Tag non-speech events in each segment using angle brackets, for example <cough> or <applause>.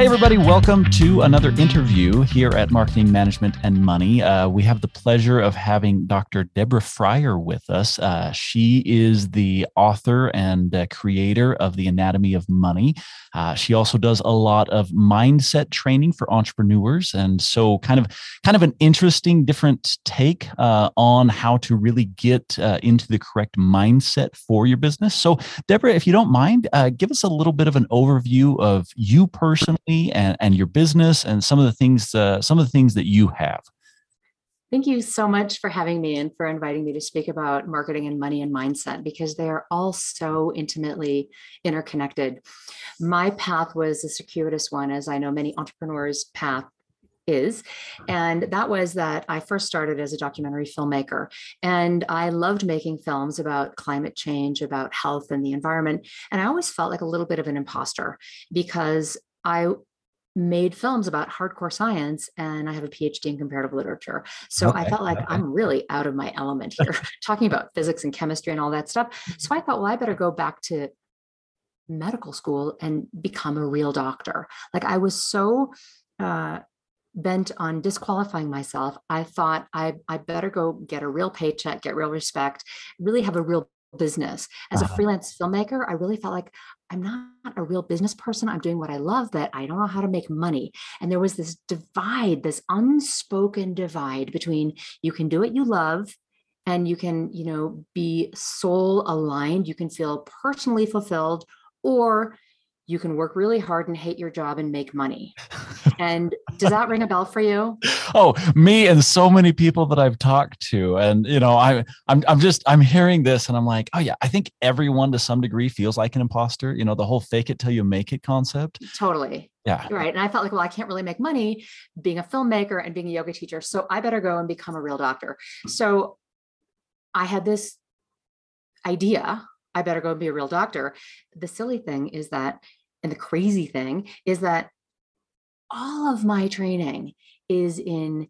Hey, everybody, welcome to another interview here at Marketing Management and Money. Uh, we have the pleasure of having Dr. Deborah Fryer with us. Uh, she is the author and uh, creator of The Anatomy of Money. Uh, she also does a lot of mindset training for entrepreneurs. And so, kind of, kind of an interesting, different take uh, on how to really get uh, into the correct mindset for your business. So, Deborah, if you don't mind, give us a little bit of an overview of you personally and, and your business and some of the things uh, some of the things that you have Thank you so much for having me and for inviting me to speak about marketing and money and mindset because they are all so intimately interconnected. My path was a circuitous one, as I know many entrepreneurs' path is. And that was that I first started as a documentary filmmaker. And I loved making films about climate change, about health and the environment. And I always felt like a little bit of an imposter because I made films about hardcore science and I have a PhD in comparative literature. So okay. I felt like okay. I'm really out of my element here, <laughs> <laughs> talking about physics and chemistry and all that stuff. So I thought, well, I better go back to medical school and become a real doctor. Like I was so uh, bent on disqualifying myself. I thought I, I better go get a real paycheck, get real respect, really have a real business. As uh-huh. a freelance filmmaker, I really felt like I'm not a real business person. I'm doing what I love, but I don't know how to make money. And there was this divide, this unspoken divide between you can do what you love and you can, you know, be soul aligned, you can feel personally fulfilled, or you can work really hard and hate your job and make money. <laughs> And does that ring a bell for you? Oh, me and so many people that I've talked to. And you know, I I'm I'm just I'm hearing this and I'm like, oh yeah, I think everyone to some degree feels like an imposter. You know, the whole fake it till you make it concept. Totally. Yeah. Right. And I felt like, well, I can't really make money being a filmmaker and being a yoga teacher. So I better go and become a real doctor. So I had this idea I better go and be a real doctor. The silly thing is that and the crazy thing is that all of my training is in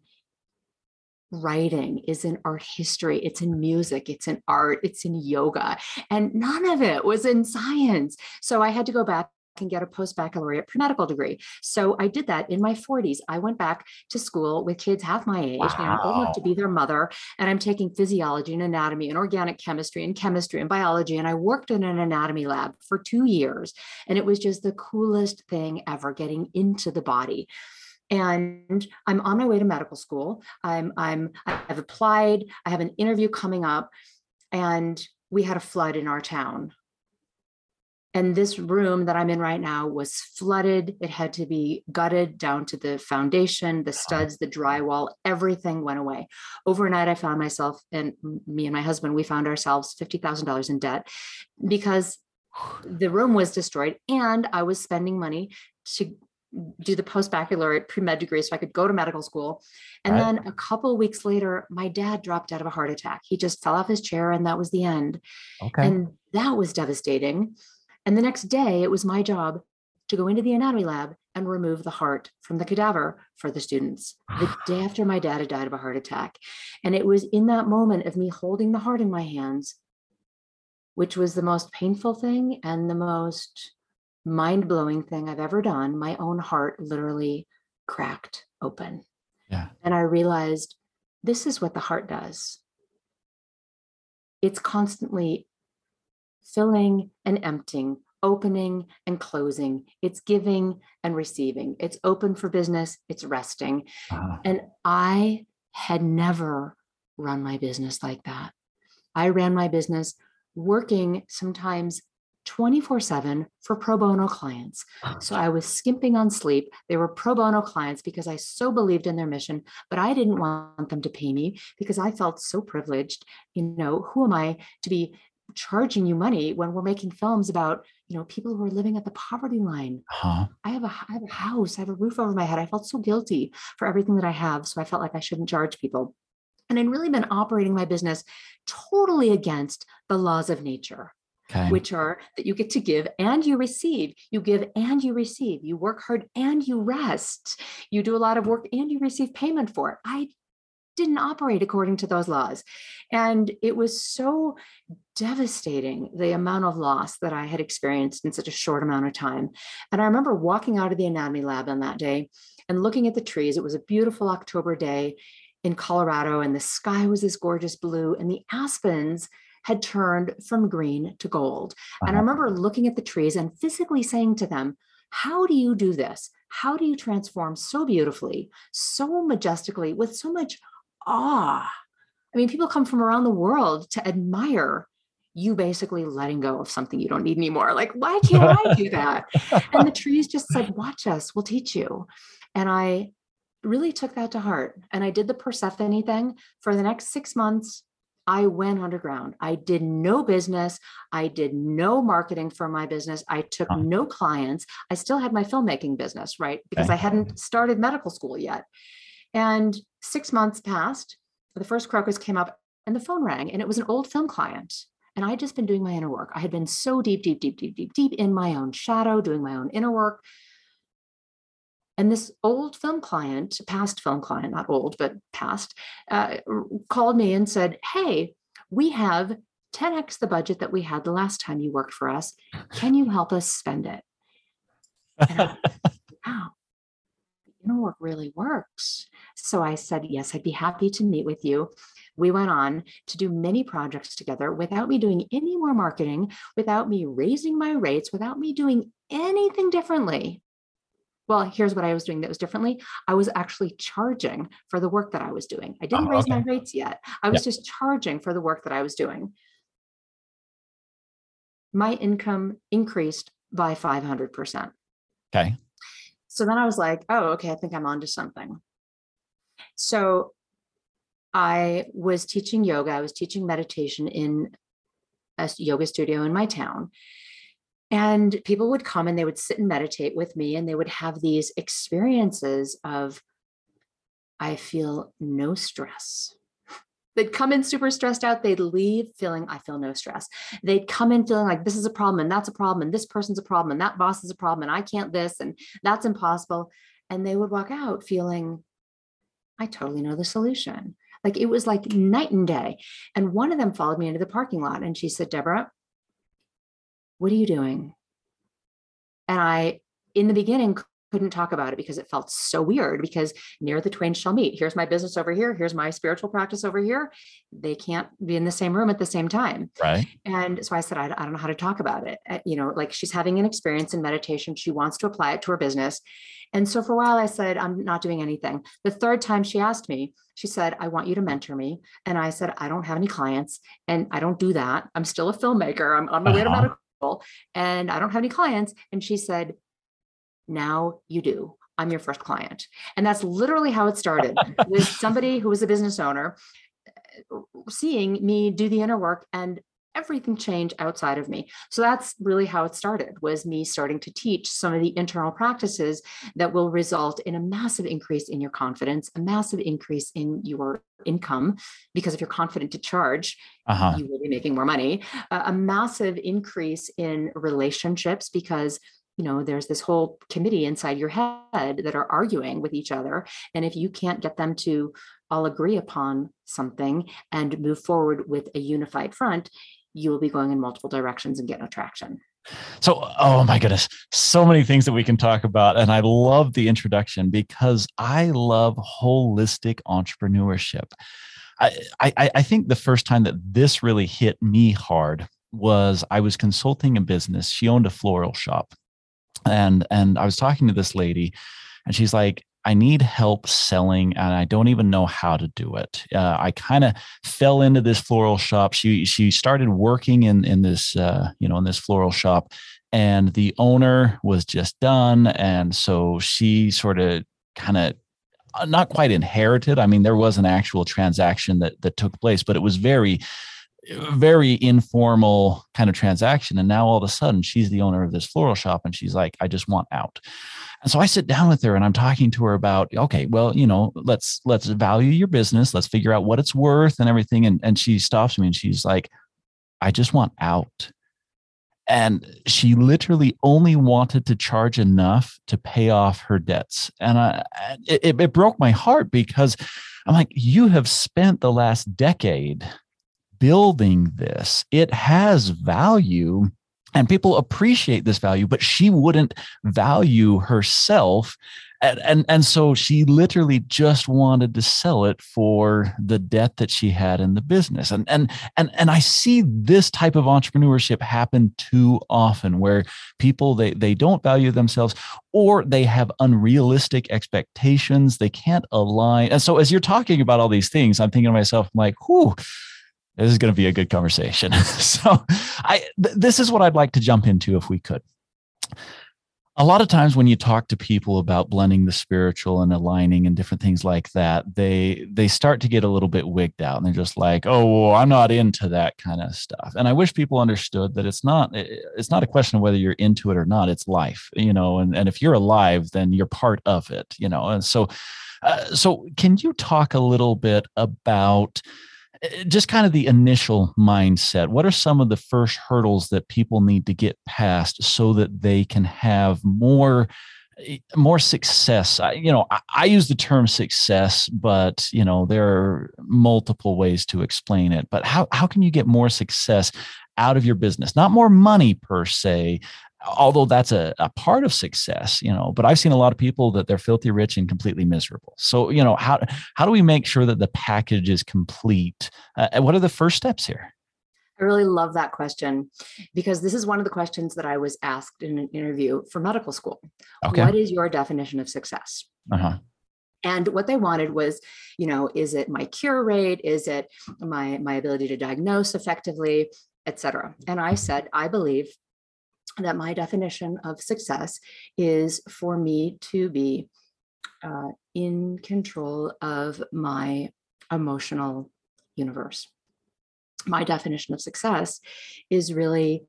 writing is in art history it's in music it's in art it's in yoga and none of it was in science. So i had to go back can get a post baccalaureate pre-medical degree. So I did that in my 40s. I went back to school with kids half my age, wow. you know, old enough to be their mother, and I'm taking physiology and anatomy and organic chemistry and chemistry and biology. And I worked in an anatomy lab for two years, and it was just the coolest thing ever getting into the body and I'm on my way to medical school. I'm I'm I've applied. I have an interview coming up, and we had a flood in our town and this room that I'm in right now was flooded. It had to be gutted down to the foundation, the studs, the drywall, everything went away. Overnight, I found myself, and me and my husband, we found ourselves $50,000 in debt because <sighs> the room was destroyed and I was spending money to do the post baccalaureate pre med degree so I could go to medical school. And right. then a couple weeks later, my dad dropped out of a heart attack. He just fell off his chair and that was the end. Okay. And that was devastating. And the next day, it was my job to go into the anatomy lab and remove the heart from the cadaver for the students the <sighs> day after my dad had died of a heart attack. And it was in that moment of me holding the heart in my hands, which was the most painful thing and the most mind blowing thing I've ever done. My own heart literally cracked open. Yeah. And I realized this is what the heart does. It's constantly filling and emptying, opening and closing. It's giving and receiving. It's open for business, it's resting. Uh-huh. And I had never run my business like that. I ran my business working sometimes 24 7 for pro bono clients. So I was skimping on sleep. They were pro bono clients because I so believed in their mission, but I didn't want them to pay me because I felt so privileged. You know, who am I to be charging you money when we're making films about you know people who are living at the poverty line. Huh. i have a i have a house i have a roof over my head. I felt so guilty for everything that i have so i felt like i shouldn't charge people. And i'd really been operating my business totally against the laws of nature okay. which are that you get to give and you receive. You give and you receive. You work hard and you rest. You do a lot of work and you receive payment for it. I didn't operate according to those laws. And it was so devastating the amount of loss that I had experienced in such a short amount of time. And I remember walking out of the anatomy lab on that day and looking at the trees. It was a beautiful October day in Colorado, and the sky was this gorgeous blue, and the aspens had turned from green to gold. Uh-huh. And I uh-huh. remember looking at the trees and physically saying to them, How do you do this? How do you transform so beautifully, so majestically, with so much awe? I mean, people come from around the world to admire you basically letting go of something you don't need anymore. Like, why can't I do that? and the <laughs> trees just said, Watch us, we'll teach you. And I really took that to heart. And I did the Persephone thing for the next six months. I went underground. I did no business. I did no marketing for my business. I took no clients. I still had my filmmaking business, right? Because okay. I hadn't started medical school yet. And six months passed. The first crocus came up and the phone rang, and it was an old film client. And I had just been doing my inner work. I had been so deep, deep, deep, deep, deep, deep in my own shadow, doing my own inner work. And this old film client, past film client, not old, but past, uh, called me and said, Hey, we have 10x the budget that we had the last time you worked for us. Can you help us spend it? <laughs> Wow, inner work really works. So I said, Yes, I'd be happy to meet with you. We went on to do many projects together without me doing any more marketing, without me raising my rates, without me doing anything differently well, here's what I was doing that was differently. I was actually charging for the work that I was doing. I didn't oh, raise okay. my rates yet. I was just charging for the work that I was doing. My income increased by 500%. Okay. So then I was like, oh, okay, I think I'm onto something. So I was teaching yoga, I was teaching meditation in a yoga studio in my town. And people would come and they would sit and meditate with me, and they would have these experiences of, I feel no stress. They'd come in super stressed out. They'd leave feeling, I feel no stress. They'd come in feeling like this is a problem and that's a problem and this person's a problem and that boss is a problem and I can't this and that's impossible. And they would walk out feeling, I totally know the solution. Like it was like night and day. And one of them followed me into the parking lot and she said, Deborah, what are you doing? And I, in the beginning, couldn't talk about it because it felt so weird because near the twain shall meet. Here's my business over here. Here's my spiritual practice over here. They can't be in the same room at the same time. Right. And so I said, I, I don't know how to talk about it. Uh, you know, like she's having an experience in meditation. She wants to apply it to her business. And so for a while I said, I'm not doing anything. The third time she asked me, she said, I want you to mentor me. And I said, I don't have any clients and I don't do that. I'm still a filmmaker. I'm on my way to uh-huh. medical and I don't have any clients. And she said, Now you do. I'm your first client. And that's literally how it started with <laughs> somebody who was a business owner uh, seeing me do the inner work and everything changed outside of me so that's really how it started was me starting to teach some of the internal practices that will result in a massive increase in your confidence a massive increase in your income because if you're confident to charge uh-huh. you will be making more money uh, a massive increase in relationships because you know there's this whole committee inside your head that are arguing with each other and if you can't get them to all agree upon something and move forward with a unified front you will be going in multiple directions and get no traction. So, oh my goodness, so many things that we can talk about. And I love the introduction because I love holistic entrepreneurship. I, I, I think the first time that this really hit me hard was I was consulting a business. She owned a floral shop. And and I was talking to this lady, and she's like, I need help selling and I don't even know how to do it. Uh, I kind of fell into this floral shop. She she started working in in this uh, you know in this floral shop, and the owner was just done, and so she sort of kind of uh, not quite inherited. I mean, there was an actual transaction that that took place, but it was very very informal kind of transaction and now all of a sudden she's the owner of this floral shop and she's like i just want out and so I sit down with her and I'm talking to her about, okay, well, you know, let's let's value your business, let's figure out what it's worth and everything. And and she stops me and she's like, I just want out. And she literally only wanted to charge enough to pay off her debts. And I, it, it broke my heart because I'm like, you have spent the last decade building this. It has value and people appreciate this value, but she wouldn't value herself. And, and and so she literally just wanted to sell it for the debt that she had in the business. And and and and I see this type of entrepreneurship happen too often where people they they don't value themselves or they have unrealistic expectations. They can't align. And so as you're talking about all these things I'm thinking to myself I'm like whoo this is going to be a good conversation. <laughs> So I th- this is what I'd like to jump into if we could. A lot of times when you talk to people about blending the spiritual and aligning and different things like that they they start to get a little bit wigged out and they're just like oh well, i'm not into that kind of stuff. And i wish people understood that it's not it's not a question of whether you're into it or not it's life you know and, and if you're alive then you're part of it you know and so uh, so can you talk a little bit about just kind of the initial mindset. What are some of the first hurdles that people need to get past so that they can have more eh, more success? I, you know I, I, use the term success but you know there are multiple ways to explain it. But how, how can you get more success out of your business? Not more money per se although that's a, a part of success you know but i've seen a lot of people that they're filthy rich and completely miserable so you know how how do we make sure that the package is complete uh, what are the first steps here I really love that question because this is one of the questions that I was asked in an interview for medical school. Okay. What is your definition of success? Uh-huh. And what they wanted was, you know, is it my cure rate? Is it my my ability to diagnose effectively, et cetera? And I said, I believe that my definition of success is for me to be uh, in control of my emotional universe. My definition of success is really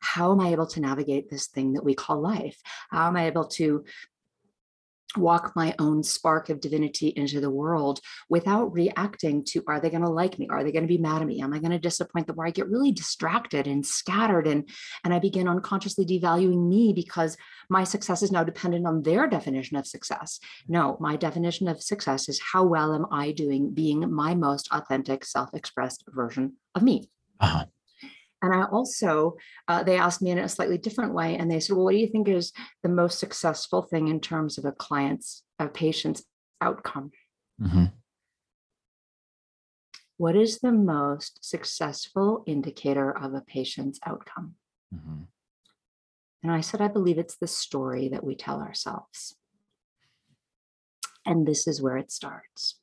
how am I able to navigate this thing that we call life? How am I able to walk my own spark of divinity into the world without reacting to are they going to like me? Are they going to be mad at me? Am i going to disappoint them? Where i get really distracted and scattered and and i begin unconsciously devaluing me because my success is now dependent on their definition of success. No my definition of success is how well am i doing being my most authentic self-expressed version of me. Uh-huh. And I also, uh, they asked me in a slightly different way, and they said, Well, what do you think is the most successful thing in terms of a client's, a patient's outcome? Mm-hmm. What is the most successful indicator of a patient's outcome? Mm-hmm. And I said, I believe it's the story that we tell ourselves. And this is where it starts.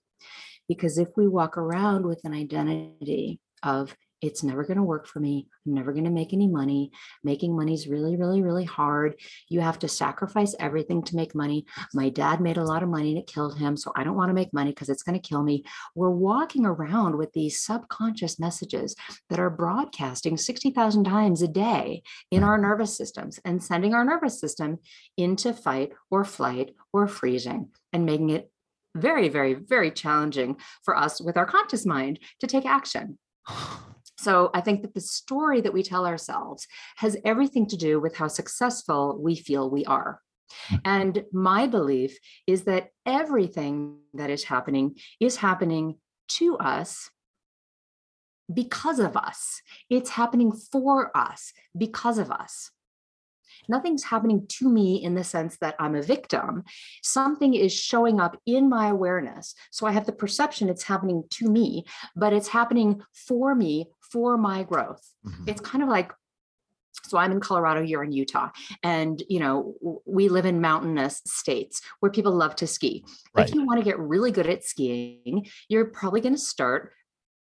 Because if we walk around with an identity of it's never going to work for me. I'm never going to make any money. Making money is really, really, really hard. You have to sacrifice everything to make money. My dad made a lot of money and it killed him. So I don't want to make money because it's going to kill me. We're walking around with these subconscious messages that are broadcasting 60,000 times a day in our nervous systems and sending our nervous system into fight or flight or freezing and making it very, very, very challenging for us with our conscious mind to take action. So I think that the story that we tell ourselves has everything to do with how successful we feel we are. Hmm. And my belief is that everything that is happening is happening to us because of us. It's happening for us because of us. Nothing's happening to me in the sense that I'm a victim. Something is showing up in my awareness. So I have the perception it's happening to me, but it's happening for me for my growth. Mm-hmm. It's kind of like so i'm in colorado you're in utah and you know we live in mountainous states where people love to ski right. if you want to get really good at skiing you're probably going to start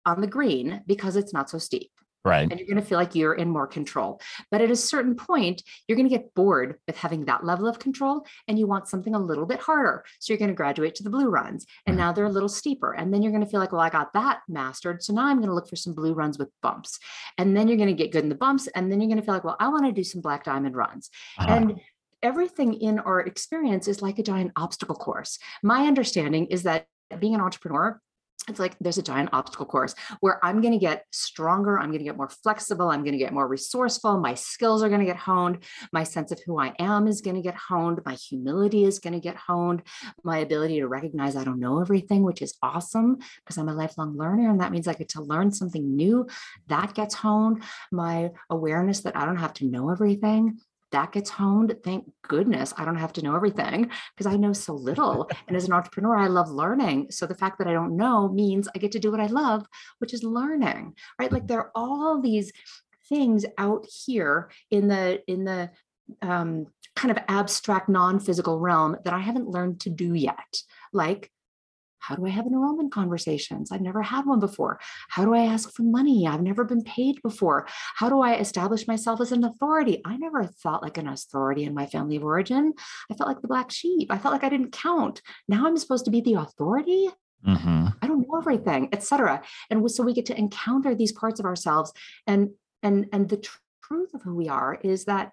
on the green because it's not so steep Right. And you're going to feel like you're in more control. But at a certain point, you're going to get bored with having that level of control and you want something a little bit harder. So you're going to graduate to the blue runs and mm-hmm. now they're a little steeper. And then you're going to feel like, well, I got that mastered. So now I'm going to look for some blue runs with bumps. And then you're going to get good in the bumps. And then you're going to feel like, well, I want to do some black diamond runs. Uh-huh. And everything in our experience is like a giant obstacle course. My understanding is that being an entrepreneur it's like there's a giant obstacle course where I'm going to get stronger. I'm going to get more flexible. I'm going to get more resourceful. My skills are going to get honed. My sense of who I am is going to get honed. My humility is going to get honed. My ability to recognize I don't know everything, which is awesome because I'm a lifelong learner. And that means I get to learn something new that gets honed. My awareness that I don't have to know everything that gets honed. Thank goodness I don't have to know everything because I know so little. <laughs> and as an entrepreneur, I love learning. So the fact that I don't know means I get to do what I love, which is learning, right? Like there are all these things out here in the in the um, kind of abstract non-physical realm that I haven't learned to do yet, like how do I have enrollment conversations? I've never had one before. How do I ask for money? I've never been paid before. How do I establish myself as an authority? I never thought like an authority in my family of origin. I felt like the black sheep. I felt like I didn't count. Now I'm supposed to be the authority. Mm-hmm. I don't know everything, etc. And so we get to encounter these parts of ourselves. And and and the tr- truth of who we are is that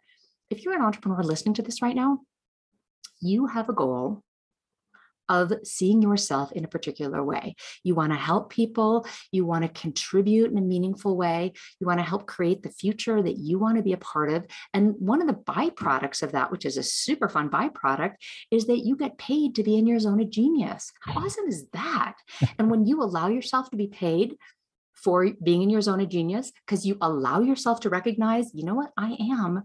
if you're an entrepreneur listening to this right now, you have a goal of seeing yourself in a particular way. You want to help people, you want to contribute in a meaningful way, you want to help create the future that you want to be a part of. And one of the byproducts of that, which is a super fun byproduct, is that you get paid to be in your zone of genius. How awesome is that? <laughs> And when you allow yourself to be paid, for being in your zone of genius because you allow yourself to recognize, you know what, I am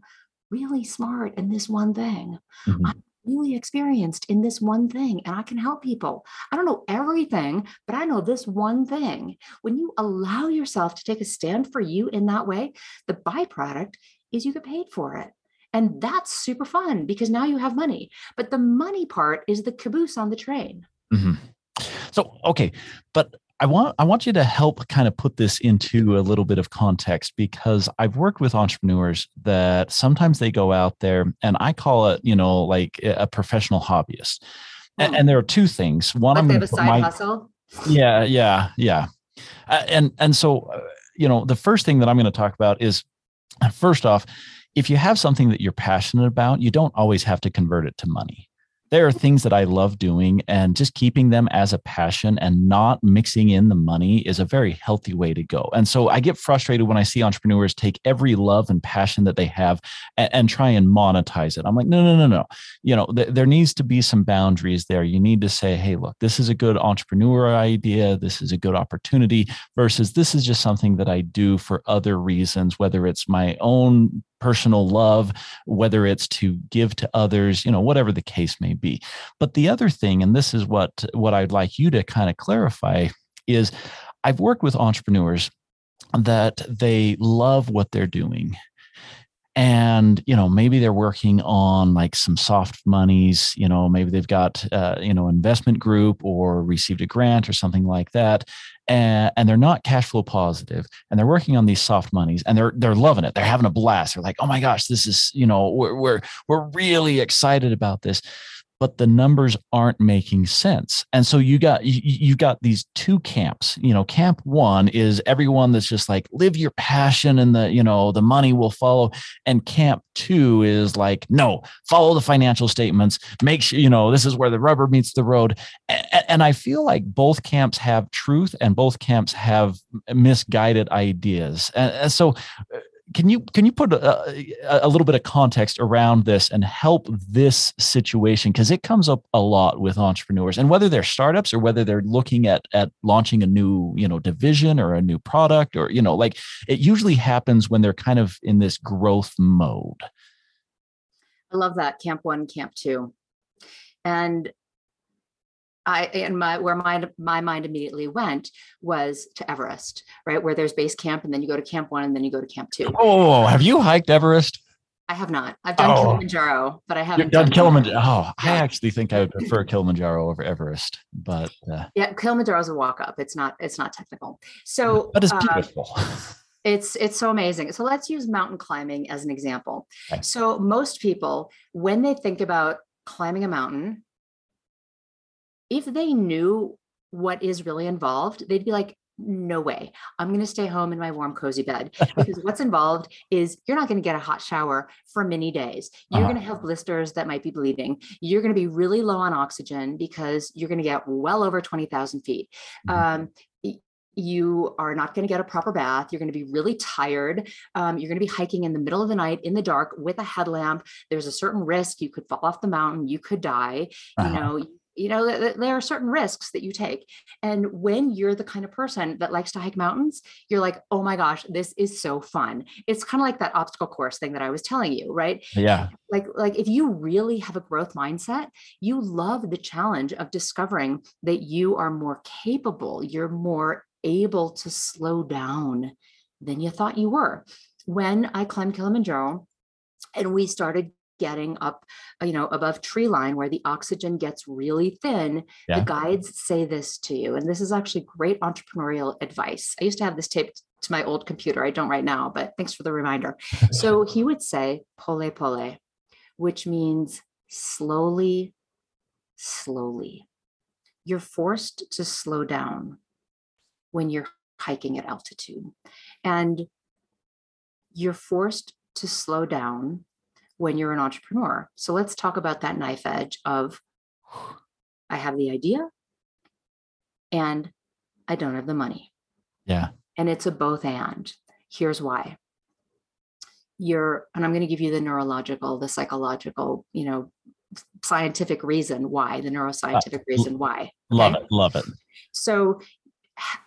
really smart in this one thing. Mm-hmm. I'm really experienced in this one thing and I can help people. I don't know everything, but I know this one thing. When you allow yourself to take a stand for you in that way, the byproduct is you get paid for it. And that's super fun because now you have money. But the money part is the caboose on the train. Mm-hmm. So, okay, but I want I want you to help kind of put this into a little bit of context because I've worked with entrepreneurs that sometimes they go out there and I call it, you know, like a professional hobbyist. And, hmm. and there are two things. One, I'm they have a side my, hustle. Yeah, yeah, yeah. Uh, and and so, uh, you know, the first thing that I'm going to talk about is first off, if you have something that you're passionate about, you don't always have to convert it to money there are things that I love doing, and just keeping them as a passion and not mixing in the money is a very healthy way to go. And so I get frustrated when I see entrepreneurs take every love and passion that they have and, and try and monetize it. I'm like, no, no, no, no. You know, th- there needs to be some boundaries there. You need to say, hey, look, this is a good entrepreneur idea. This is a good opportunity versus this is just something that I do for other reasons, whether it's my own personal love, whether it's to give to others, you know, whatever the case may be. But the other thing, and this is what what I'd like you to kind of clarify, is I've worked with entrepreneurs that they love what they're doing and you know maybe they're working on like some soft monies you know maybe they've got uh, you know investment group or received a grant or something like that and, and they're not cash flow positive and they're working on these soft monies and they're they're loving it. They're having a blast. They're like oh my gosh this is you know we're we're, we're really excited about this but the numbers aren't making sense. And so you got you, you got these two camps. You know, camp one is everyone that's just like live your passion and the, you know, the money will follow. And camp two is like, no, follow the financial statements, make sure, you know, this is where the rubber meets the road. And, and I feel like both camps have truth and both camps have misguided ideas. And, and so can you can you put a, a, little bit of context around this and help this situation? Because it comes up a lot with entrepreneurs and whether they're startups or whether they're looking at at launching a new you know division or a new product or you know like it usually happens when they're kind of in this growth mode. I love that. Camp one camp two. And I and my where my my mind immediately went was to Everest, right? Where there's base camp, and then you go to camp one, and then you go to camp two. Oh, have you hiked Everest? I have not. I've done oh. Kilimanjaro, but I haven't You've done, done Kilimanjaro. Oh, I actually think I would prefer Kilimanjaro over Everest, but uh, yeah, Kilimanjaro is a walk up. It's not. It's not technical. So, but it's uh, beautiful. Uh, it's it's so amazing. So let's use mountain climbing as an example. Okay. So most people, when they think about climbing a mountain, if they knew what is really involved, they'd be like, no way. I'm going to stay home in my warm, cozy bed <laughs> because what's involved is you're not going to get a hot shower for many days. You're Uh-huh. going to have blisters that might be bleeding. You're going to be really low on oxygen because you're going to get well over 20,000 feet. Mhm. Um, you are not going to get a proper bath. You're going to be really tired. Um, you're going to be hiking in the middle of the night in the dark with a headlamp. There's a certain risk. You could fall off the mountain. You could die you Uh-huh. know you know th- th- there are certain risks that you take and when you're the kind of person that likes to hike mountains you're like oh my gosh this is so fun. It's kind of like that obstacle course thing that i was telling you right? Yeah. like like if you really have a growth mindset you love the challenge of discovering that you are more capable you're more able to slow down than you thought you were. When i climbed kilimanjaro and we started getting up uh, you know above tree line where the oxygen gets really thin Yeah. the guides say this to you and this is actually great entrepreneurial advice. I used to have this taped to my old computer. I don't right now but thanks for the reminder. So <laughs> he would say pole pole which means slowly slowly. You're forced to slow down when you're hiking at altitude and you're forced to slow down when you're an entrepreneur. So let's talk about that knife edge of I have the idea and I don't have the money. Yeah. And it's a both and. Here's why. You're, and I'm going to give you the neurological, the psychological, you know, scientific reason why, the neuroscientific reason why. Love okay? it. Love it. So,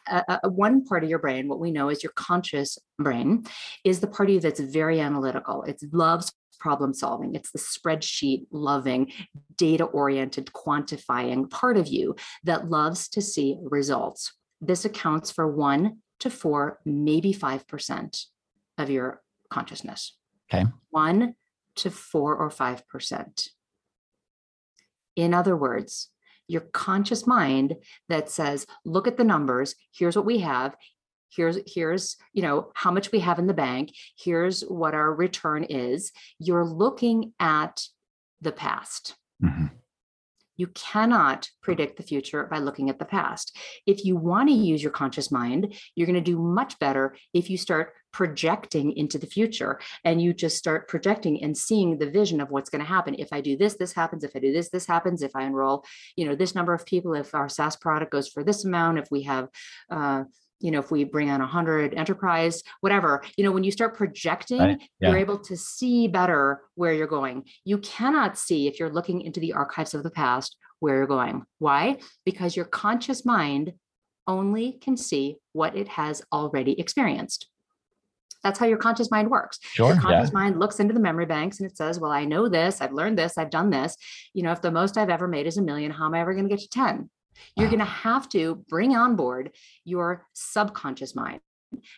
uh, uh, one part of your brain, what we know is your conscious brain, is the part of you that's very analytical. It loves problem solving. It's the spreadsheet loving, data oriented, quantifying part of you that loves to see results. This accounts for one to four, maybe 5% of your consciousness. Okay. One to four or 5%. In other words, your conscious mind that says, look at the numbers, here's what we have. Here's here's you know how much we have in the bank. Here's what our return is. You're looking at the past. Mhm. You cannot predict the future by looking at the past. If you want to use your conscious mind, you're going to do much better if you start projecting into the future and you just start projecting and seeing the vision of what's going to happen. If I do this, this happens. If I do this, this happens. If I enroll, you know, this number of people, if our SaaS product goes for this amount, if we have, uh, you know, if we bring on 100 enterprise, whatever, you know, when you start projecting, Right, yeah. you're able to see better where you're going. You cannot see if you're looking into the archives of the past where you're going. Why? Because your conscious mind only can see what it has already experienced. That's how your conscious mind works. Sure. Your Yeah. conscious mind looks into the memory banks and it says, Well, I know this, I've learned this, I've done this. You know, if the most I've ever made is a million, how am I ever going to get to 10? You're Wow. going to have to bring on board your subconscious mind.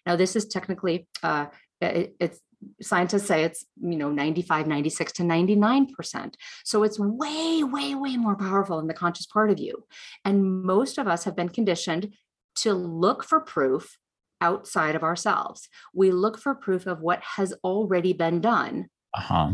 Now, this is technically, uh, it- it's scientists say it's, you know, 95, 96 to 99%. So it's way, way, way more powerful than the conscious part of you. And most of us have been conditioned to look for proof outside of ourselves. We look for proof of what has already been done Uh-huh.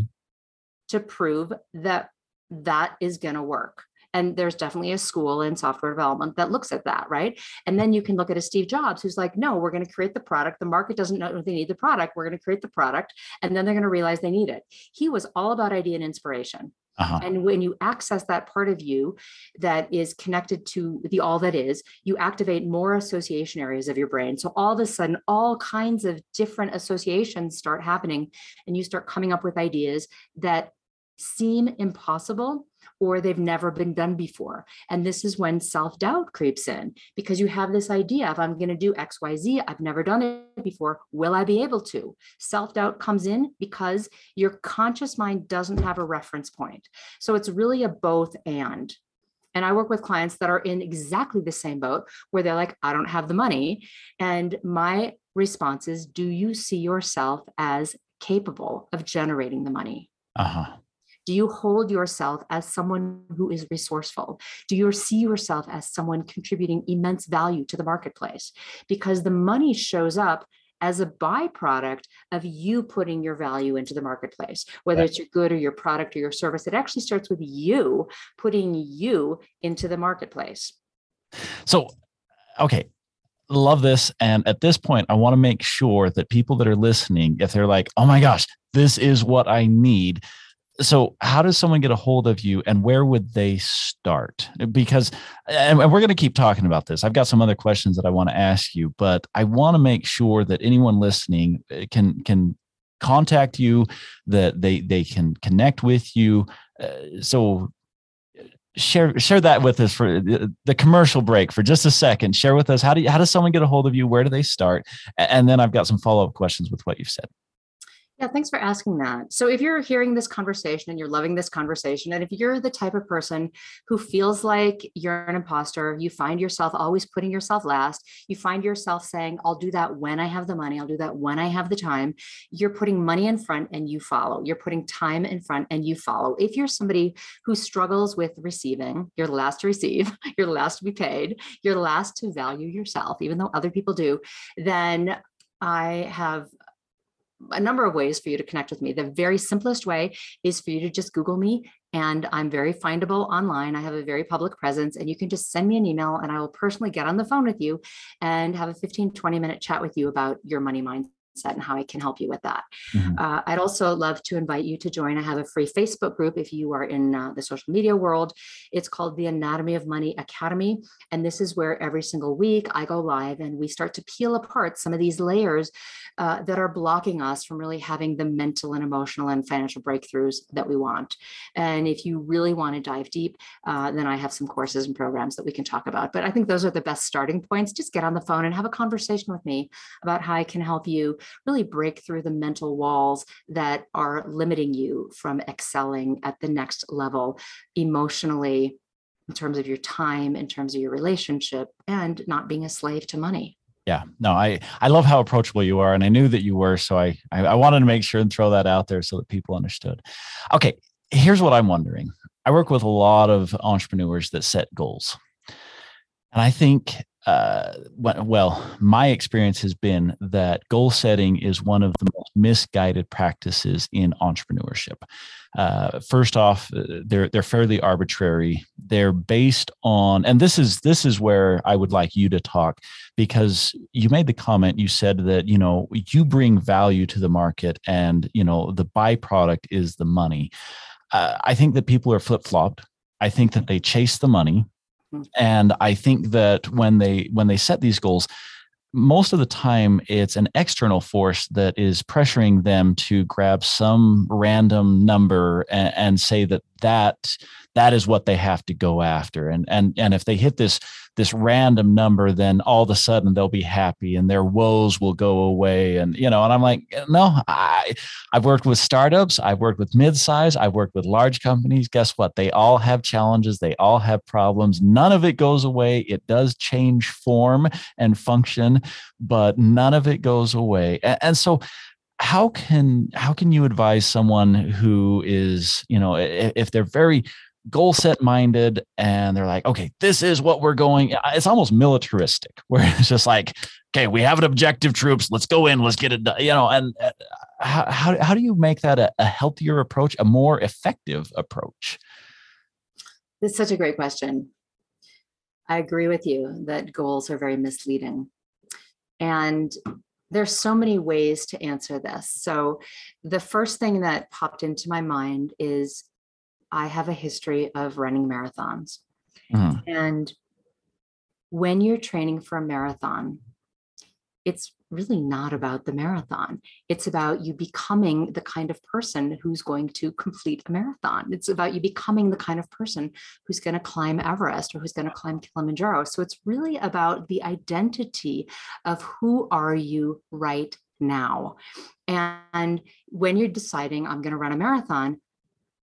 to prove that that is going to work. And there's definitely a school in software development that looks at that, right? And then you can look at a Steve Jobs who's like, no, we're going to create the product. The market doesn't know they need the product. We're going to create the product. And then they're going to realize they need it. He was all about idea and inspiration. Uh-huh. And when you access that part of you that is connected to the all that is, you activate more association areas of your brain. So all of a sudden, all kinds of different associations start happening, and you start coming up with ideas that seem impossible or they've never been done before. And this is when self doubt creeps in because you have this idea of I'm going to do XYZ, I've never done it before. Will I be able to? Self doubt comes in because your conscious mind doesn't have a reference point. So it's really a both and. And I work with clients that are in exactly the same boat where they're like, I don't have the money. And my response is, Do you see yourself as capable of generating the money? Uh-huh. Do you hold yourself as someone who is resourceful? Do you see yourself as someone contributing immense value to the marketplace? Because the money shows up as a byproduct of you putting your value into the marketplace, whether Right. it's your good or your product or your service. It actually starts with you putting you into the marketplace. So, okay, love this. And at this point, I want to make sure that people that are listening, if they're like, oh my gosh, this is what I need. So, how does someone get a hold of you and where would they start? Because, and we're going to keep talking about this. I've got some other questions that I want to ask you, but I want to make sure that anyone listening uh, can, can contact you, that they, they can connect with you. Uh, so, share share that with us for the commercial break for just a second. Share with us how do you, how does someone get a hold of you? Where do they start? And then I've got some follow up questions with what you've said. Yeah, thanks for asking that. So, if you're hearing this conversation and you're loving this conversation, and if you're the type of person who feels like you're an imposter, you find yourself always putting yourself last, you find yourself saying, I'll do that when I have the money, I'll do that when I have the time, you're putting money in front and you follow. You're putting time in front and you follow. If you're somebody who struggles with receiving, you're the last to receive, <laughs> you're the last to be paid, you're the last to value yourself, even though other people do, then I have a number of ways for you to connect with me. The very simplest way is for you to just Google me, and I'm very findable online. I have a very public presence, and you can just send me an email, and I will personally get on the phone with you and have a 15, 20 minute chat with you about your money mindset and how I can help you with that. Mm-hmm. Uh, I'd also love to invite you to join. I have a free Facebook group if you are in uh, the social media world. It's called the Anatomy of Money Academy. And this is where every single week I go live and we start to peel apart some of these layers uh, that are blocking us from really having the mental and emotional and financial breakthroughs that we want. And if you really want to dive deep, uh, then I have some courses and programs that we can talk about. But I think those are the best starting points. Just get on the phone and have a conversation with me about how I can help you really break through the mental walls that are limiting you from excelling at the next level emotionally in terms of your time in terms of your relationship and not being a slave to money. Yeah no i i love how approachable you are and i knew that you were so I, I wanted to make sure and throw that out there so that people understood. Okay here's what i'm wondering. I work with a lot of entrepreneurs that set goals and i think uh, well, my experience has been that goal setting is one of the most misguided practices in entrepreneurship. Uh, first off, uh, they're they're fairly arbitrary. They're based on, and this is this is where I would like you to talk because you made the comment. You said that you know you bring value to the market, and you know the byproduct is the money. Uh, I think that people are flip flopped. I think that they chase the money and i think that when they when they set these goals most of the time it's an external force that is pressuring them to grab some random number and, and say that that that is what they have to go after. And and and if they hit this this random number then all of a sudden they'll be happy and their woes will go away. And you know and i'm like no i i've worked with startups i've worked with mid-size i've worked with large companies. Guess what? They all have challenges they all have problems. None of it goes away. It does change form and function but none of it goes away. And, and so how can how can you advise someone who is you know if they're very goal set minded and they're like okay this is what we're going it's almost militaristic <laughs> where it's just like okay we have an objective troops let's go in let's get it done you know and uh, how, how, how do you make that a, a healthier approach a more effective approach? It's such a great question. I agree with you that goals are very misleading. And there's so many ways to answer this. So the first thing that popped into my mind is I have a history of running marathons. Mm-hmm. And when you're training for a marathon, it's really not about the marathon. It's about you becoming the kind of person who's going to complete a marathon. It's about you becoming the kind of person who's going to climb Everest or who's going to climb Kilimanjaro. So it's really about the identity of who are you right now. And when you're deciding, I'm going to run a marathon,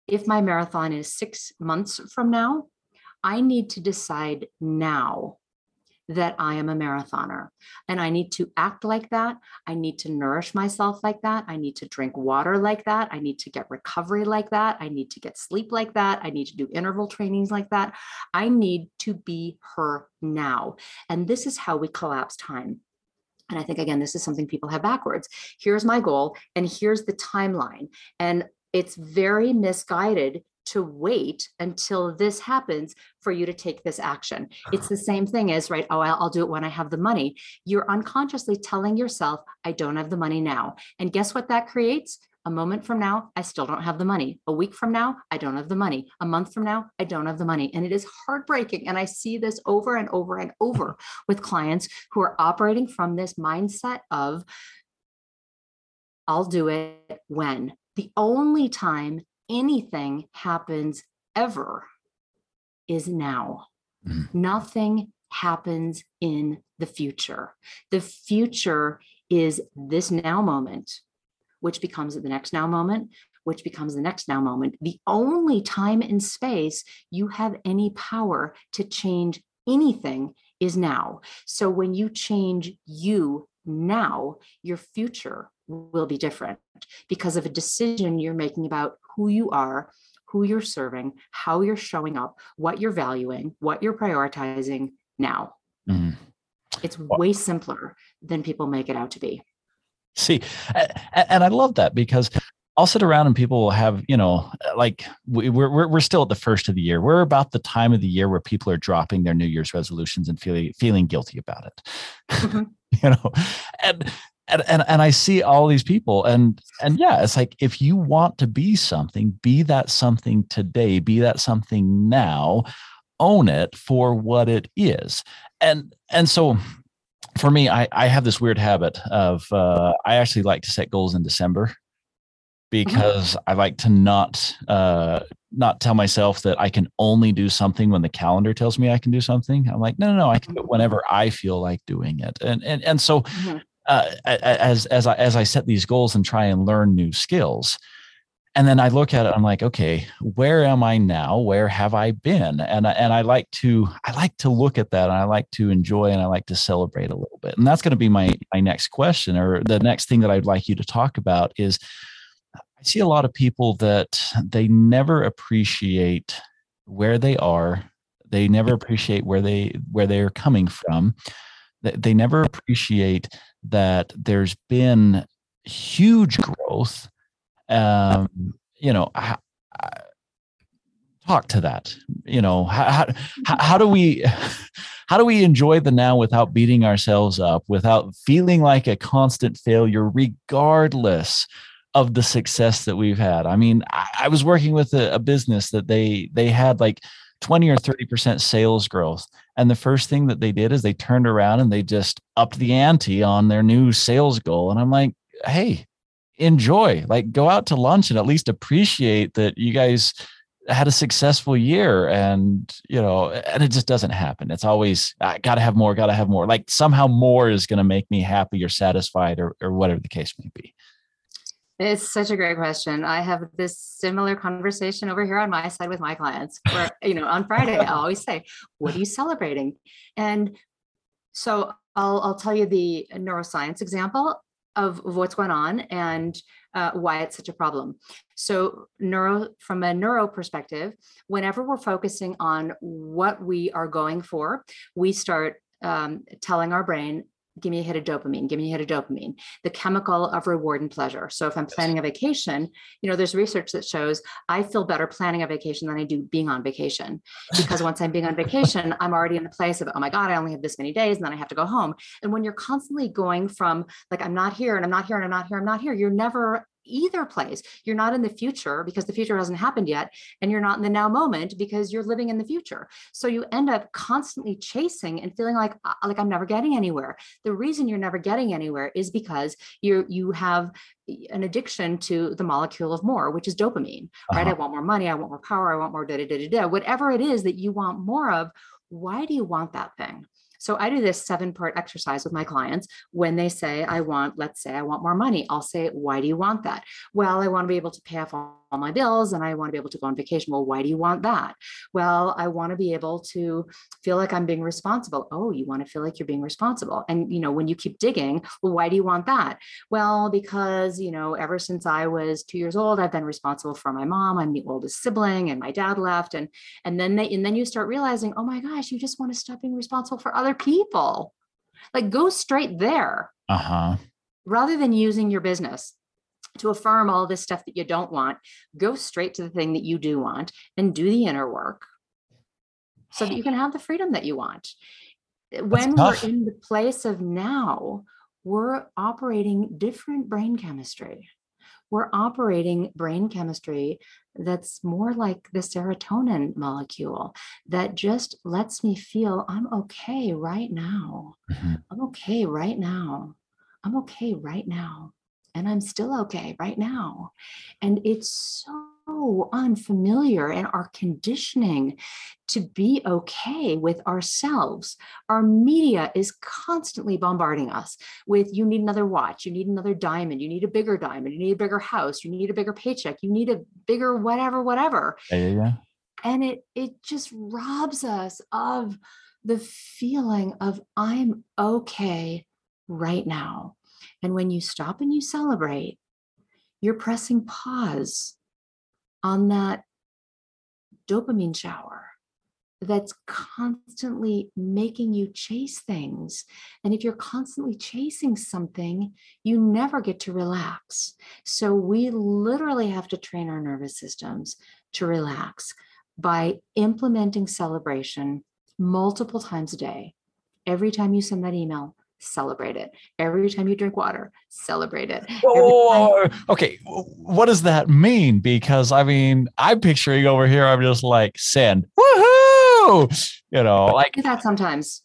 if my marathon is six months from now, I need to decide now that I am a marathoner and I need to act like that. I need to nourish myself like that. I need to drink water like that. I need to get recovery like that. I need to get sleep like that. I need to do interval trainings like that. I need to be her now. And this is how we collapse time. And I think, again, this is something people have backwards. Here's my goal, and here's the timeline. And it's very misguided to wait until this happens for you to take this action. It's the same thing as, right? Oh, I'll, I'll, do it when I have the money. You're unconsciously telling yourself, I don't have the money now. And guess what that creates? A moment from now, I still don't have the money. A week from now, I don't have the money. A month from now, I don't have the money. And it is heartbreaking. And I see this over and over and over with clients who are operating from this mindset of, I'll do it when. The only time anything happens ever is now. Mm-hmm. Nothing happens in the future. The future is this now moment, which becomes the next now moment, which becomes the next now moment. The only time and space you have any power to change anything is now. So when you change you now, your future will be different because of a decision you're making about who you are, who you're serving, how you're showing up, what you're valuing, what you're prioritizing now. Mm. It's way simpler than people make it out to be. See, and I love that because I'll sit around and people will have, you know, like we're, we're, we're still at the first of the year. We're about the time of the year where people are dropping their New Year's resolutions and feeling feeling guilty about it. Mm-hmm. <laughs> you know, and and, and and I see all these people and and yeah, it's like if you want to be something, be that something today, be that something now, own it for what it is. And and so for me, I, I have this weird habit of uh, I actually like to set goals in December. Because I like to not uh, not tell myself that I can only do something when the calendar tells me I can do something. I'm like, no, no, no, I can do it whenever I feel like doing it. And and and so mm-hmm uh, as as I as I set these goals and try and learn new skills. And then I look at it, I'm like, okay, where am I now? Where have I been? And and I like to I like to look at that, and I like to enjoy, and I like to celebrate a little bit. And that's going to be my my next question, or the next thing that I'd like you to talk about is, I see a lot of people that they never appreciate where they are, they never appreciate where they where they're coming from, they, they never appreciate that there's been huge growth. Um, you know, talk to that. You know, how, how, how do we how do we enjoy the now without beating ourselves up, without feeling like a constant failure, regardless of the success that we've had? I mean, I, I was working with a, a business that they they had like 20 or 30% sales growth. And the first thing that they did is they turned around and they just upped the ante on their new sales goal. And I'm like, hey, enjoy, like go out to lunch and at least appreciate that you guys had a successful year and you know and it just doesn't happen it's always i gotta have more gotta have more like somehow more is to make me happy or satisfied or, or whatever the case may be it's such a great question. I have this similar conversation over here on my side with my clients where, <laughs> you know, on Friday, I always say, what are you celebrating? And so I'll, I'll tell you the neuroscience example of, what's going on and uh, why it's such a problem. So, neuro from a neuro perspective, whenever we're focusing on what we are going for, we start um, telling our brain give me a hit of dopamine give me a hit of dopamine. The chemical of reward and pleasure. So if i'm planning a vacation you know there's research that shows i feel better planning a vacation than i do being on vacation. Because once i'm being on vacation <laughs> i'm already in the place of oh my god i only have this many days and then i have to go home. And when you're constantly going from like i'm not here and i'm not here and i'm not here i'm not here you're never either place. You're not in the future because the future hasn't happened yet, and you're not in the now moment because you're living in the future. So you end up constantly chasing and feeling like uh, like I'm never getting anywhere. The reason you're never getting anywhere is because you you have an addiction to the molecule of more, which is dopamine, uh-huh. right? I want more money, I want more power, I want more da da da da da. Whatever it is that you want more of, why do you want that thing? So I do this seven part exercise with my clients when they say, I want, let's say, I want more money. I'll say, why do you want that? Well, I want to be able to pay off all my bills and I want to be able to go on vacation. Well, why do you want that? Well, I want to be able to feel like I'm being responsible. Oh, you want to feel like you're being responsible. And, you know, when you keep digging, well, why do you want that? Well, because, you know, ever since I was two years old, I've been responsible for my mom. I'm the oldest sibling and my dad left. And, and then they, and then you start realizing, oh my gosh, you just want to stop being responsible for other people. Like go straight there. Uh-huh. Rather than using your business to affirm all this stuff that you don't want, go straight to the thing that you do want and do the inner work so that you can have the freedom that you want. when we're in the place of now, we're operating different brain chemistry. We're operating brain chemistry that's more like the serotonin molecule that just lets me feel I'm okay right now. Mm-hmm. I'm okay right now. I'm okay right now and I'm still okay right now. And it's so unfamiliar and our conditioning to be okay with ourselves. Our media is constantly bombarding us with you need another watch, you need another diamond, you need a bigger diamond, you need a bigger house, you need a bigger paycheck, you need a bigger whatever, whatever. Yeah, yeah. And it it just robs us of the feeling of I'm okay right now. And when you stop and you celebrate, you're pressing pause on that dopamine shower that's constantly making you chase things. And if you're constantly chasing something, you never get to relax. So we literally have to train our nervous systems to relax by implementing celebration multiple times a day. Every time you send that email, celebrate it. Every time you drink water, celebrate it. Oh, okay. What does that mean? Because I mean, I'm picturing over here, I'm just like, send, woohoo! You know, like do that sometimes.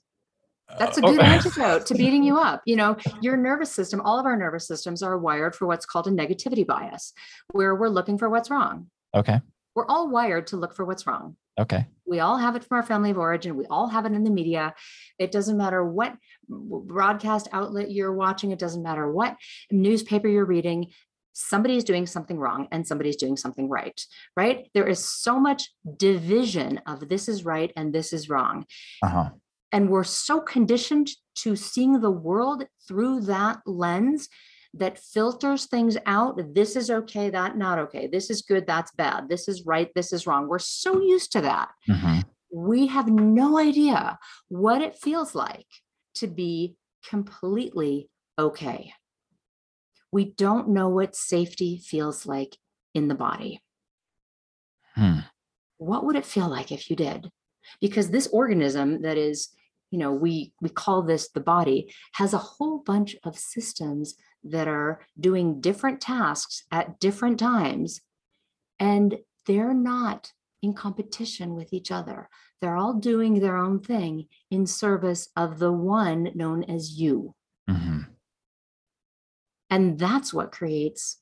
That's a uh, good antidote to beating you <laughs> up. You know, your nervous system, all of our nervous systems are wired for what's called a negativity bias, where we're looking for what's wrong. Okay. We're all wired to look for what's wrong. Okay. We all have it from our family of origin. We all have it in the media. It doesn't matter what broadcast outlet you're watching, it doesn't matter what newspaper you're reading. Somebody's doing something wrong and somebody's doing something right, right? There is so much division of this is right and this is wrong. Uh-huh. And we're so conditioned to seeing the world through that lens that filters things out. This is okay, that not okay. This is good, that's bad. This is right, this is wrong. We're so used to that. Mm-hmm. We have no idea what it feels like to be completely okay. We don't know what safety feels like in the body. Hmm. What would it feel like if you did? Because this organism that is, you know, we we call this the body has a whole bunch of systems that are doing different tasks at different times and they're not in competition with each other. They're all doing their own thing in service of the one known as you. Mm-hmm. And that's what creates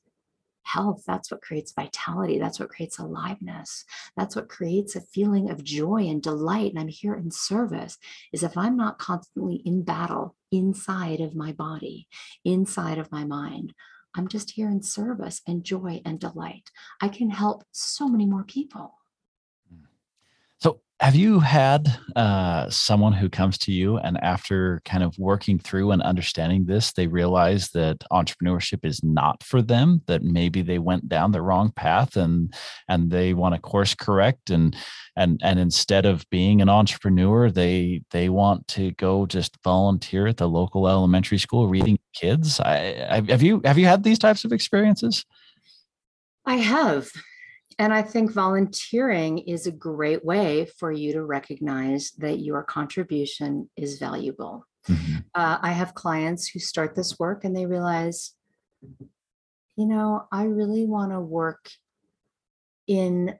health. That's what creates vitality. That's what creates aliveness. That's what creates a feeling of joy and delight. And I'm here in service, is if I'm not constantly in battle inside of my body, inside of my mind. I'm just here in service and joy and delight. I can help so many more people. So, have you had uh, someone who comes to you and after kind of working through and understanding this, they realize that entrepreneurship is not for them, that maybe they went down the wrong path and and they want to course correct and and and instead of being an entrepreneur, they they want to go just volunteer at the local elementary school reading kids. I, have you have you had these types of experiences? I have. And I think volunteering is a great way for you to recognize that your contribution is valuable. Mm-hmm. Uh, I have clients who start this work and they realize, you know, I really want to work in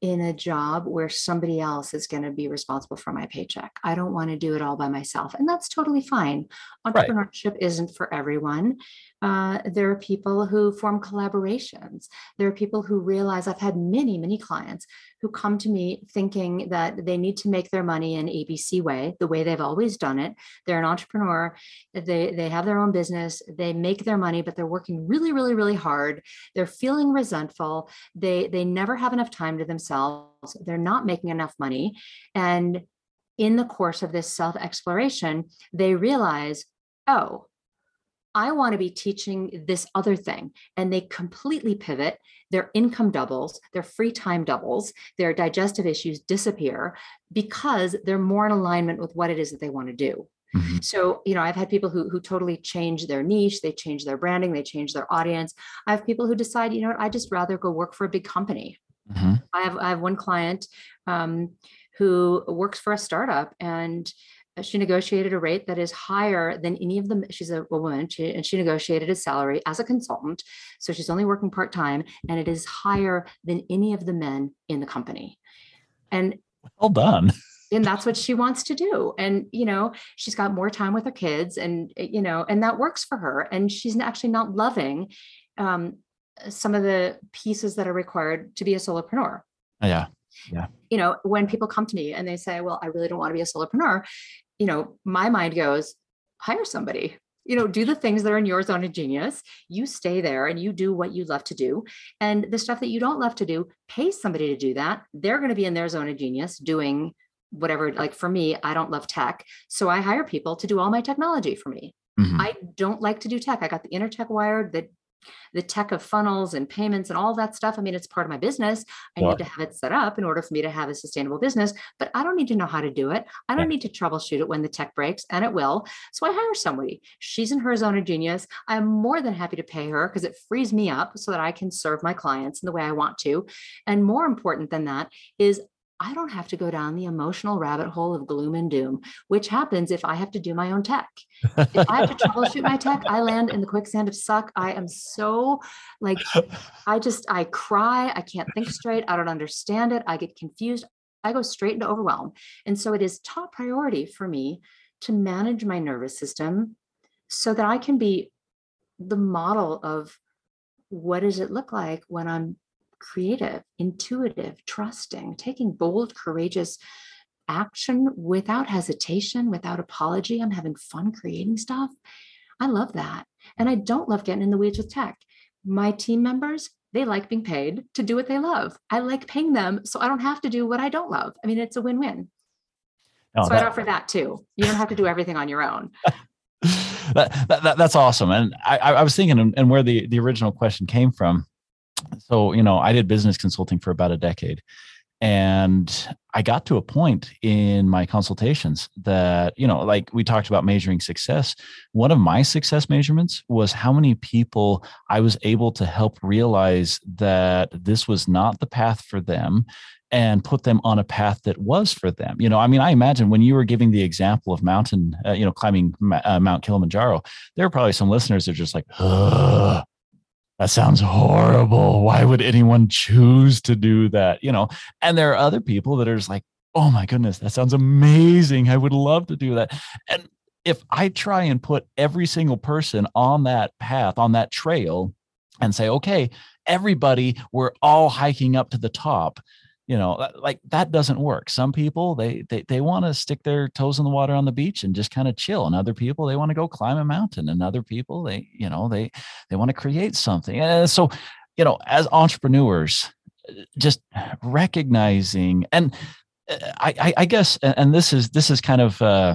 in a job where somebody else is going to be responsible for my paycheck. I don't want to do it all by myself. And that's totally fine. Entrepreneurship right. isn't for everyone. Uh, there are people who form collaborations. There are people who realize I've had many, many clients who come to me thinking that they need to make their money in ABC way, the way they've always done it. They're an entrepreneur. They, they have their own business. They make their money, but they're working really, really, really hard. They're feeling resentful. They, they never have enough time to themselves. They're not making enough money. And in the course of this self exploration, they realize, oh, I want to be teaching this other thing. And they completely pivot. Their income doubles, their free time doubles, their digestive issues disappear because they're more in alignment with what it is that they want to do. Mm-hmm. So, you know, I've had people who who totally change their niche, they change their branding, they change their audience. I have people who decide, you know what, I just rather go work for a big company. Mm-hmm. I have I have one client um, who works for a startup and she negotiated a rate that is higher than any of them. She's a, woman, she, and she negotiated a salary as a consultant. So she's only working part time, and it is higher than any of the men in the company. And well done. And that's what she wants to do. And, you know, she's got more time with her kids, and, you know, and that works for her. And she's actually not loving um, some of the pieces that are required to be a solopreneur. Yeah. Yeah. You know, when people come to me and they say, Well, I really don't want to be a solopreneur, you know, my mind goes, hire somebody. You know, do the things that are in your zone of genius. You stay there and you do what you love to do. And the stuff that you don't love to do, pay somebody to do that. They're going to be in their zone of genius doing whatever. Like for me, I don't love tech. So I hire people to do all my technology for me. Mm-hmm. I don't like to do tech. I got the inner tech wired that the tech of funnels and payments and all that stuff. I mean, it's part of my business. I need to have it set up in order for me to have a sustainable business, but I don't need to know how to do it. I don't yeah. need to troubleshoot it when the tech breaks, and it will. So I hire somebody. She's in her zone of genius. I'm more than happy to pay her because it frees me up so that I can serve my clients in the way I want to. And more important than that is I don't have to go down the emotional rabbit hole of gloom and doom, which happens if I have to do my own tech. if I have to troubleshoot my tech, I land in the quicksand of suck. I am so like, I just, I cry. I can't think straight. I don't understand it. I get confused. I go straight into overwhelm. And so it is top priority for me to manage my nervous system so that I can be the model of what does it look like when I'm creative, intuitive, trusting, taking bold, courageous action without hesitation, without apology. I'm having fun creating stuff. I love that. And I don't love getting in the weeds with tech. My team members, they like being paid to do what they love. I like paying them so I don't have to do what I don't love. I mean, it's a win win. Oh, so that, I'd offer that too. You don't have to do everything on your own. <laughs> that, that, that's awesome. And I, I was thinking, and where the, the original question came from, so you know i did business consulting for about a decade and i got to a point in my consultations that you know like we talked about measuring success. One of my success measurements was how many people i was able to help realize that this was not the path for them and put them on a path that was for them. You know i mean i imagine when you were giving the example of mountain uh, you know climbing uh, mount kilimanjaro there are probably some listeners that are just like Ugh that sounds horrible. Why would anyone choose to do that? You know, and there are other people that are just like, oh my goodness, that sounds amazing. I would love to do that. And if I try and put every single person on that path, on that trail, and say, okay, everybody, we're all hiking up to the top, you know like that doesn't work. Some people they they, they want to stick their toes in the water on the beach and just kind of chill and other people they want to go climb a mountain and other people they you know they they want to create something. And so you know as entrepreneurs just recognizing and uh, i i, guess and this is this is kind of uh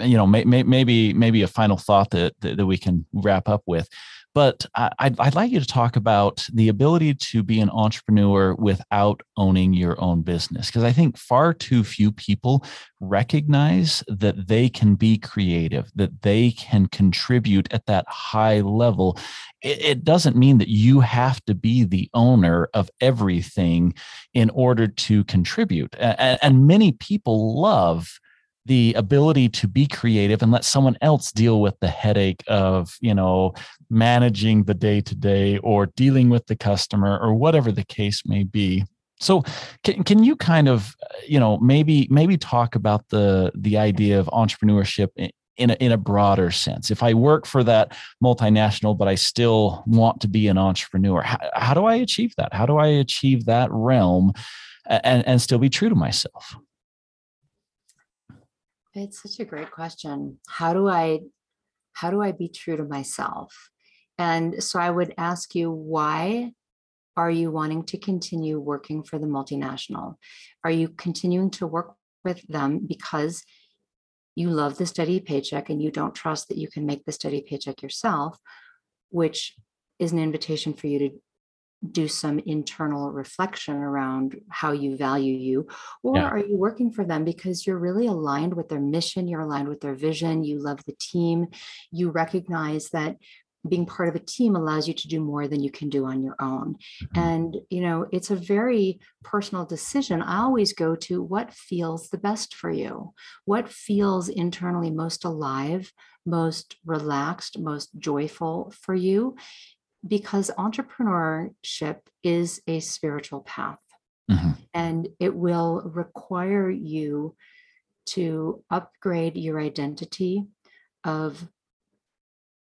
you know may, may, maybe maybe a final thought that, that that we can wrap up with but I'd, I'd like you to talk about the ability to be an entrepreneur without owning your own business. Because I think far too few people recognize that they can be creative, that they can contribute at that high level. It, it doesn't mean that you have to be the owner of everything in order to contribute. And, and many people love the ability to be creative and let someone else deal with the headache of you know managing the day to day or dealing with the customer or whatever the case may be. So can, can you kind of uh, you know maybe maybe talk about the the idea of entrepreneurship in a, in a broader sense? If i work for that multinational but i still want to be an entrepreneur how, how do i achieve that? How do i achieve that realm and and still be true to myself it's such a great question. How do I how do I be true to myself? And so I would ask you why are you wanting to continue working for the multinational? Are you continuing to work with them because you love the steady paycheck and you don't trust that you can make the steady paycheck yourself, which is an invitation for you to do some internal reflection around how you value you or yeah. are you working for them because you're really aligned with their mission you're aligned with their vision you love the team you recognize that being part of a team allows you to do more than you can do on your own mm-hmm. and you know it's a very personal decision i always go to what feels the best for you what feels internally most alive most relaxed most joyful for you because entrepreneurship is a spiritual path mm-hmm. and it will require you to upgrade your identity of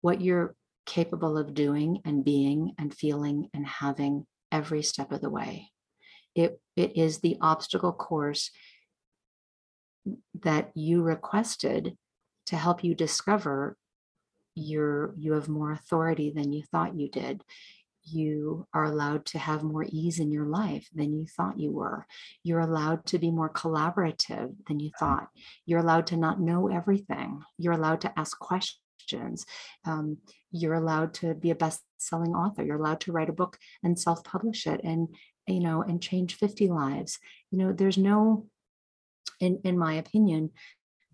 what you're capable of doing and being and feeling and having every step of the way. It, it is the obstacle course that you requested to help you discover you're you have more authority than you thought you did. You are allowed to have more ease in your life than you thought you were. You're allowed to be more collaborative than you thought. You're allowed to not know everything. You're allowed to ask questions. Um, you're allowed to be a best-selling author. You're allowed to write a book and self-publish it and you know and change 50 lives. You know there's no in in my opinion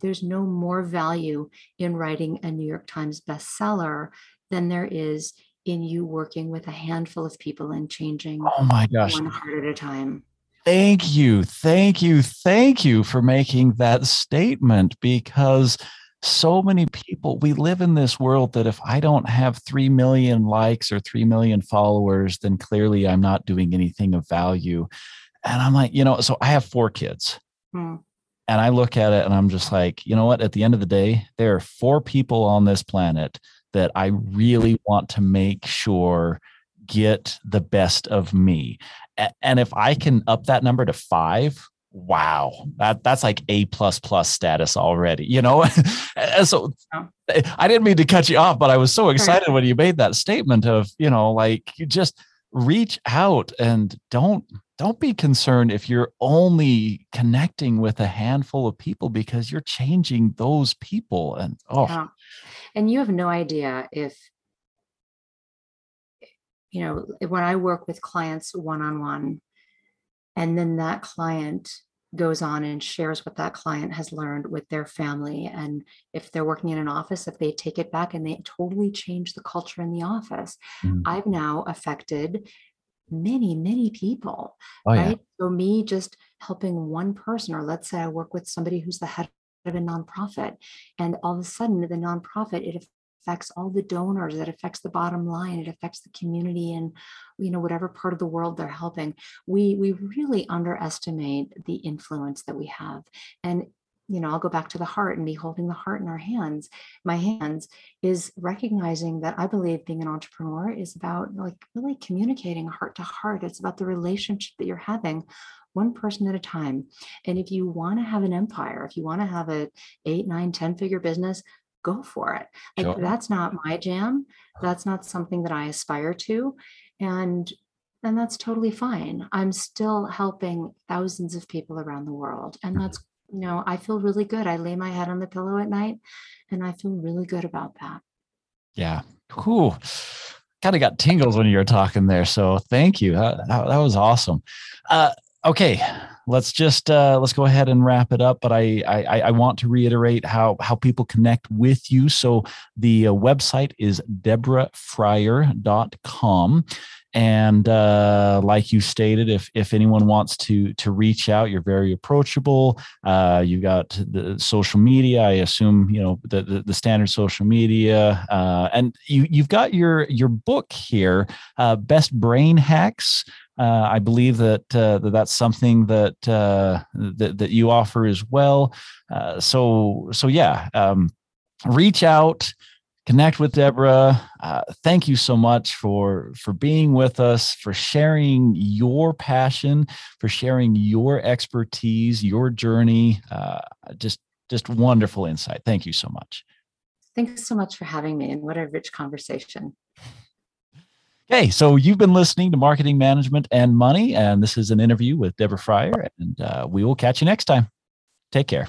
there's no more value in writing a New York Times bestseller than there is in you working with a handful of people and changing oh my gosh. one heart at a time. Thank you thank you thank you for making that statement because so many people we live in this world that if i don't have 3 million likes or 3 million followers then clearly i'm not doing anything of value. And i'm like you know so i have four kids. Hmm. And I look at it and I'm just like, you know what? At the end of the day, there are four people on this planet that I really want to make sure get the best of me. And if I can up that number to five, wow, that that's like A plus plus status already, you know? <laughs> so I didn't mean to cut you off, but I was so excited when you made that statement of, you know, like you just reach out and don't don't be concerned if you're only connecting with a handful of people because you're changing those people and oh yeah. and you have no idea if you know when i work with clients one-on-one and then that client goes on and shares what that client has learned with their family and if they're working in an office if they take it back and they totally change the culture in the office mm-hmm. i've now affected many, many people, oh, right? Yeah. So me just helping one person, or let's say I work with somebody who's the head of a nonprofit, and all of a sudden the nonprofit, it affects all the donors, it affects the bottom line, it affects the community and you know whatever part of the world they're helping. We we really underestimate the influence that we have. And you know, I'll go back to the heart and be holding the heart in our hands, my hands, is recognizing that I believe being an entrepreneur is about like really communicating heart to heart. It's about the relationship that you're having one person at a time. And if you want to have an empire, if you want to have a eight, nine, 10 figure business, go for it. Like sure. that's not my jam. That's not something that I aspire to. And and that's totally fine. I'm still helping thousands of people around the world. And mm-hmm. that's you know, I feel really good. I lay my head on the pillow at night and I feel really good about that. Yeah. Cool. Kind of got tingles when you were talking there. So thank you. That, that, that was awesome. Uh, okay let's just uh, let's go ahead and wrap it up but I, I i want to reiterate how how people connect with you so the uh, website is deborahfryer.com and uh, like you stated, if if anyone wants to to reach out, you're very approachable. Uh, you got the social media. I assume you know the the, the standard social media, uh, and you you've got your your book here, uh, best brain hacks. Uh, I believe that, uh, that that's something that, that that you offer as well. so so yeah, um, reach out connect with Deborah. Uh, thank you so much for for being with us, for sharing your passion, for sharing your expertise, your journey. Uh, just just wonderful insight. Thank you so much. Thanks so much for having me, and what a rich conversation. Okay, so you've been listening to Marketing Management and Money, and this is an interview with Deborah Fryer, and uh, we will catch you next time. Take care.